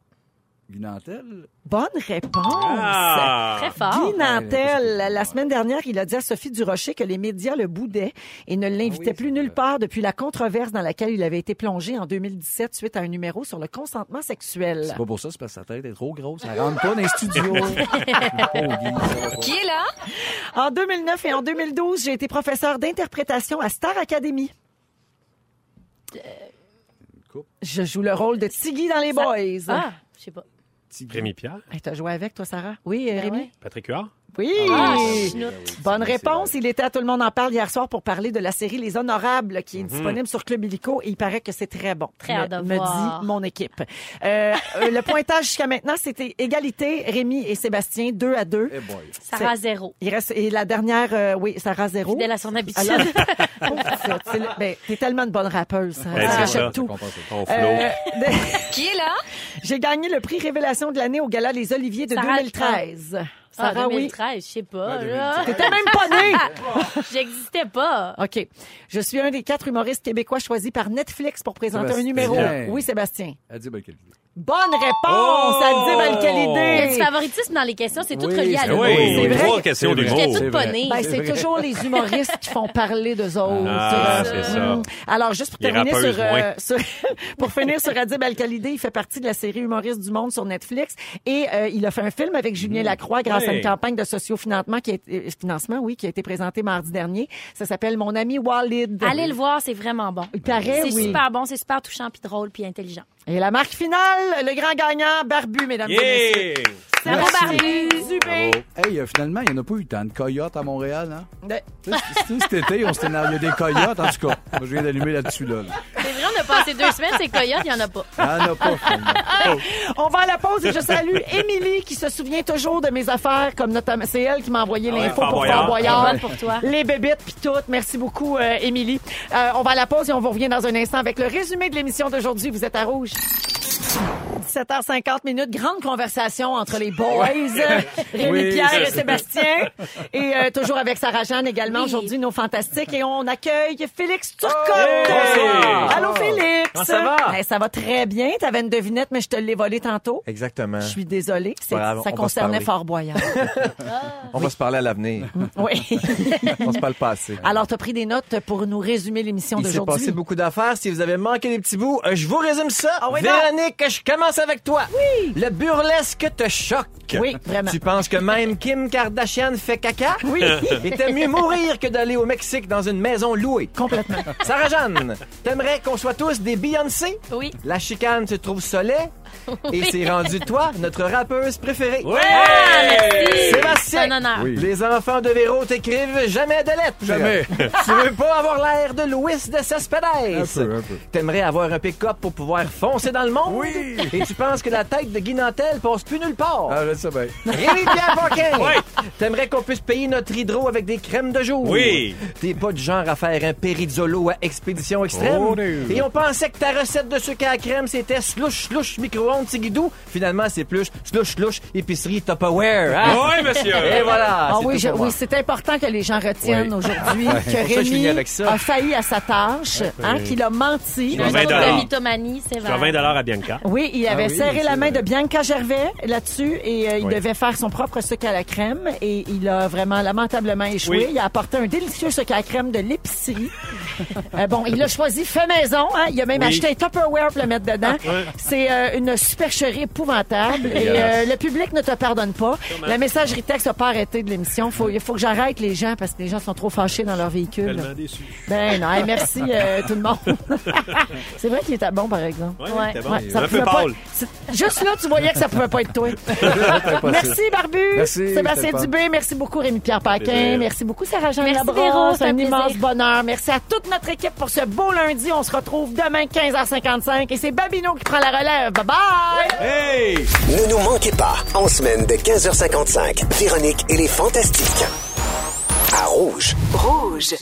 Speaker 4: Guy Nantel?
Speaker 3: Bonne réponse.
Speaker 6: Ah!
Speaker 5: Très fort.
Speaker 3: Guy Nantel, la semaine dernière, il a dit à Sophie Durocher que les médias le boudaient et ne l'invitaient
Speaker 4: Ah oui,
Speaker 3: plus nulle part depuis la controverse dans laquelle il avait été plongé en 2017 suite à un numéro sur le consentement sexuel.
Speaker 4: C'est pas pour ça, c'est parce que sa tête est trop grosse. Elle rentre pas dans les studios. Oh.
Speaker 2: Qui est là?
Speaker 3: En 2009 et en 2012, j'ai été professeur d'interprétation à Star Academy.
Speaker 4: coupe.
Speaker 3: Je joue le rôle de Tiggy dans les
Speaker 5: Ça-
Speaker 3: Boys.
Speaker 5: Ah, je sais pas.
Speaker 6: Rémi Pierre.
Speaker 3: Hey, T'as joué avec, toi, Sarah? Oui, euh,
Speaker 5: Ah
Speaker 3: Rémi?
Speaker 5: ouais?
Speaker 6: Patrick Huard.
Speaker 3: Oui!
Speaker 5: Ah, chenoute.
Speaker 3: Bonne réponse. Il était à Tout le monde en parle hier soir pour parler de la série Les Honorables qui est disponible sur Club Illico et il paraît que c'est très bon.
Speaker 5: Très
Speaker 3: me,
Speaker 5: de
Speaker 3: me
Speaker 5: voir.
Speaker 3: dit mon équipe. Euh, euh, le pointage jusqu'à maintenant, c'était égalité, Rémi et Sébastien, deux à deux.
Speaker 4: Eh boy.
Speaker 5: Sarah Zéro.
Speaker 3: Il reste, et la dernière, euh, oui, Sarah zéro.
Speaker 5: Fidèle à son habitude.
Speaker 3: Ben, t'es tellement une bonne rappeuse, ça,
Speaker 6: Ben,
Speaker 3: ça
Speaker 6: ça.
Speaker 3: tout. Euh, de-
Speaker 2: Qui est là?
Speaker 3: J'ai gagné le prix Révélation de l'année au Gala Les Oliviers de
Speaker 5: Sarah
Speaker 3: 2013.
Speaker 5: Ah,
Speaker 3: Sarah, oui.
Speaker 5: 2013, je sais pas.
Speaker 4: Ouais,
Speaker 5: là.
Speaker 3: T'étais même pas née!
Speaker 5: J'existais pas.
Speaker 3: OK. Je suis un des quatre humoristes québécois choisis par Netflix pour présenter un numéro. Oui, Sébastien.
Speaker 4: Dit belle qualité.
Speaker 3: Bonne réponse!
Speaker 6: Oh!
Speaker 3: Ça dit belle
Speaker 5: Il y a du favoritisme dans les questions, c'est tout
Speaker 4: Oui,
Speaker 5: relié à
Speaker 4: c'est
Speaker 5: l'humour.
Speaker 6: oui,
Speaker 3: c'est vrai.
Speaker 6: trois questions
Speaker 4: C'est vrai.
Speaker 6: d'humour.
Speaker 5: J'étais.
Speaker 3: Ben,
Speaker 4: C'est
Speaker 3: c'est
Speaker 4: vrai.
Speaker 3: toujours les humoristes qui font parler d'eux autres.
Speaker 6: Ah, c'est ça.
Speaker 3: hum. Alors, juste pour
Speaker 6: Les
Speaker 3: terminer sur, euh, sur- pour finir sur Adib Al-Khalidé, il fait partie de la série Humoriste du Monde sur Netflix et euh, il a fait un film avec Julien Lacroix grâce à
Speaker 6: Ouais.
Speaker 3: une campagne de sociofinancement qui été, euh, financement, oui, qui a été présentée mardi dernier. Ça s'appelle Mon ami Walid.
Speaker 5: Allez le voir, c'est vraiment bon.
Speaker 3: Il paraît,
Speaker 5: C'est
Speaker 3: oui.
Speaker 5: super bon, c'est super touchant, puis drôle, puis intelligent.
Speaker 3: Et la marque finale, le grand gagnant, Barbu, mesdames et messieurs.
Speaker 5: Barbu!
Speaker 3: Dubé.
Speaker 4: Hey, euh, finalement, il n'y en a pas eu tant de coyotes à Montréal, hein?
Speaker 3: Ouais.
Speaker 4: Tu sais, c- cet été, on s'était il y a des coyotes, en tout cas. Moi, je viens d'allumer là-dessus, là. là.
Speaker 5: C'est vrai, on a passé deux semaines, c'est coyote, il n'y en a pas.
Speaker 4: Il n'y en a pas, finalement.
Speaker 3: On va à la pause et je salue Émilie qui se souvient toujours de mes affaires, comme notamment c'est elle qui m'a envoyé l'info
Speaker 6: Fort
Speaker 3: pour
Speaker 6: Boyard.
Speaker 3: Fort Boyard.
Speaker 5: Bonne pour toi.
Speaker 3: Les bébites puis tout. Merci beaucoup, euh, Émilie. Euh, on va à la pause et on vous revient dans un instant avec le résumé de l'émission d'aujourd'hui. Vous êtes à rouge. Thank. 17h50 minutes, grande conversation entre les boys, Rémi
Speaker 4: Oui,
Speaker 3: Pierre et. Sébastien, et euh, toujours avec Sarah Jeanne également
Speaker 5: Oui.
Speaker 3: aujourd'hui, nos fantastiques, et on accueille Félix Turcotte.
Speaker 8: bonsoir.
Speaker 3: Allô Félix.
Speaker 8: Comment ça va?
Speaker 3: Ben, ça va très bien. T'avais une devinette, mais je te l'ai volée tantôt.
Speaker 8: Exactement.
Speaker 3: Je suis désolée.
Speaker 8: Grave,
Speaker 3: ça concernait. Fort Boyard.
Speaker 8: On va se parler à l'avenir.
Speaker 3: oui.
Speaker 8: On se parle pas assez.
Speaker 3: Alors, tu as pris des notes pour nous résumer l'émission
Speaker 8: Il s'est
Speaker 3: d'aujourd'hui?
Speaker 8: passé beaucoup d'affaires. Si vous avez manqué des petits bouts, euh, je vous résume ça.
Speaker 3: Ah oui,
Speaker 8: Véronique, je commence avec toi. Oui. Le burlesque te choque.
Speaker 3: Oui, vraiment.
Speaker 8: Tu penses que même Kim Kardashian fait caca?
Speaker 3: Oui.
Speaker 8: Et t'aimes mieux mourir que d'aller au Mexique dans une maison louée?
Speaker 3: Complètement.
Speaker 8: Sarah-Jeanne, t'aimerais qu'on soit tous des Beyoncé?
Speaker 5: Oui.
Speaker 8: La chicane se trouve soleil? Et c'est rendu toi, notre rappeuse préférée.
Speaker 5: C'est
Speaker 8: Sébastien,
Speaker 5: un honneur.
Speaker 4: Oui.
Speaker 8: les enfants de Véro t'écrivent jamais de lettres.
Speaker 4: Jamais.
Speaker 8: tu veux pas avoir l'air de Louis de Cespedes?
Speaker 4: Un peu, un peu.
Speaker 8: T'aimerais avoir un pick-up pour pouvoir foncer dans le monde?
Speaker 4: Oui.
Speaker 8: Et tu penses que la tête de Guy Nantel passe plus nulle part?
Speaker 4: Ah, je sais bien.
Speaker 8: Rémi-Pierre Paquin.
Speaker 6: Oui.
Speaker 8: T'aimerais qu'on puisse payer notre hydro avec des crèmes de jour?
Speaker 6: Oui.
Speaker 8: T'es pas du genre à faire un périzolo à expédition extrême?
Speaker 4: Oh.
Speaker 8: Et on pensait que ta recette de sucre à la crème, c'était slush, slush, micro-ondes, tigidou. Finalement, c'est plus slush, slush, épicerie Tupperware. Hein?
Speaker 6: Oui, monsieur.
Speaker 8: Et voilà.
Speaker 3: Ah oui, je- c'est important que les gens retiennent
Speaker 4: Oui.
Speaker 3: aujourd'hui que
Speaker 8: que je
Speaker 3: Rémi
Speaker 8: finis avec ça.
Speaker 3: a failli à sa tâche, hein, qu'il a menti.
Speaker 6: Il a
Speaker 5: Un
Speaker 6: 20
Speaker 5: autre
Speaker 6: dollars.
Speaker 5: de mythomanie, c'est
Speaker 6: Je dois 20
Speaker 5: vrai.
Speaker 6: à Bianca.
Speaker 3: Oui, il avait
Speaker 4: Ah oui,
Speaker 3: serré la main
Speaker 4: vrai.
Speaker 3: de Bianca Gervais là-dessus et euh, il
Speaker 4: Oui.
Speaker 3: devait faire son propre sucre à la crème et il a vraiment lamentablement échoué.
Speaker 6: Oui.
Speaker 3: Il a apporté un délicieux sucre à la crème de l'épicerie. Euh, bon, il a choisi fait maison. Hein? Il a même
Speaker 6: Oui.
Speaker 3: acheté un Tupperware pour le mettre dedans. C'est euh, une supercherie épouvantable et euh, le public ne te pardonne pas. La messagerie texte n'a pas arrêté de l'émission. Faut, il faut que j'arrête les gens parce que les gens sont trop fâchés dans leur véhicule.
Speaker 6: Tellement déçu.
Speaker 3: Ben non, hey, merci euh, tout le monde. C'est vrai qu'il était bon, par exemple.
Speaker 6: Ouais,
Speaker 5: Ouais.
Speaker 6: c'était bon.
Speaker 3: Ouais,
Speaker 6: Il est
Speaker 3: ça
Speaker 6: un peu
Speaker 3: pas- Juste là, tu voyais que ça pouvait pas être toi. merci, Barbu.
Speaker 4: Merci,
Speaker 3: Sébastien. Dubé. Merci beaucoup, Rémi-Pierre Paquin. Merci beaucoup, Sarah-Jeanne
Speaker 5: Merci,
Speaker 3: Labrosse.
Speaker 5: C'est
Speaker 3: un
Speaker 5: un
Speaker 3: immense bonheur. Merci à toute notre équipe pour ce beau lundi. On se retrouve demain, 15h55. Et c'est Babino qui prend la relève. Bye bye!
Speaker 6: Hey!
Speaker 1: Ne nous manquez pas, en semaine de 15h55, Véronique et les Fantastiques. À Rouge.
Speaker 2: Rouge.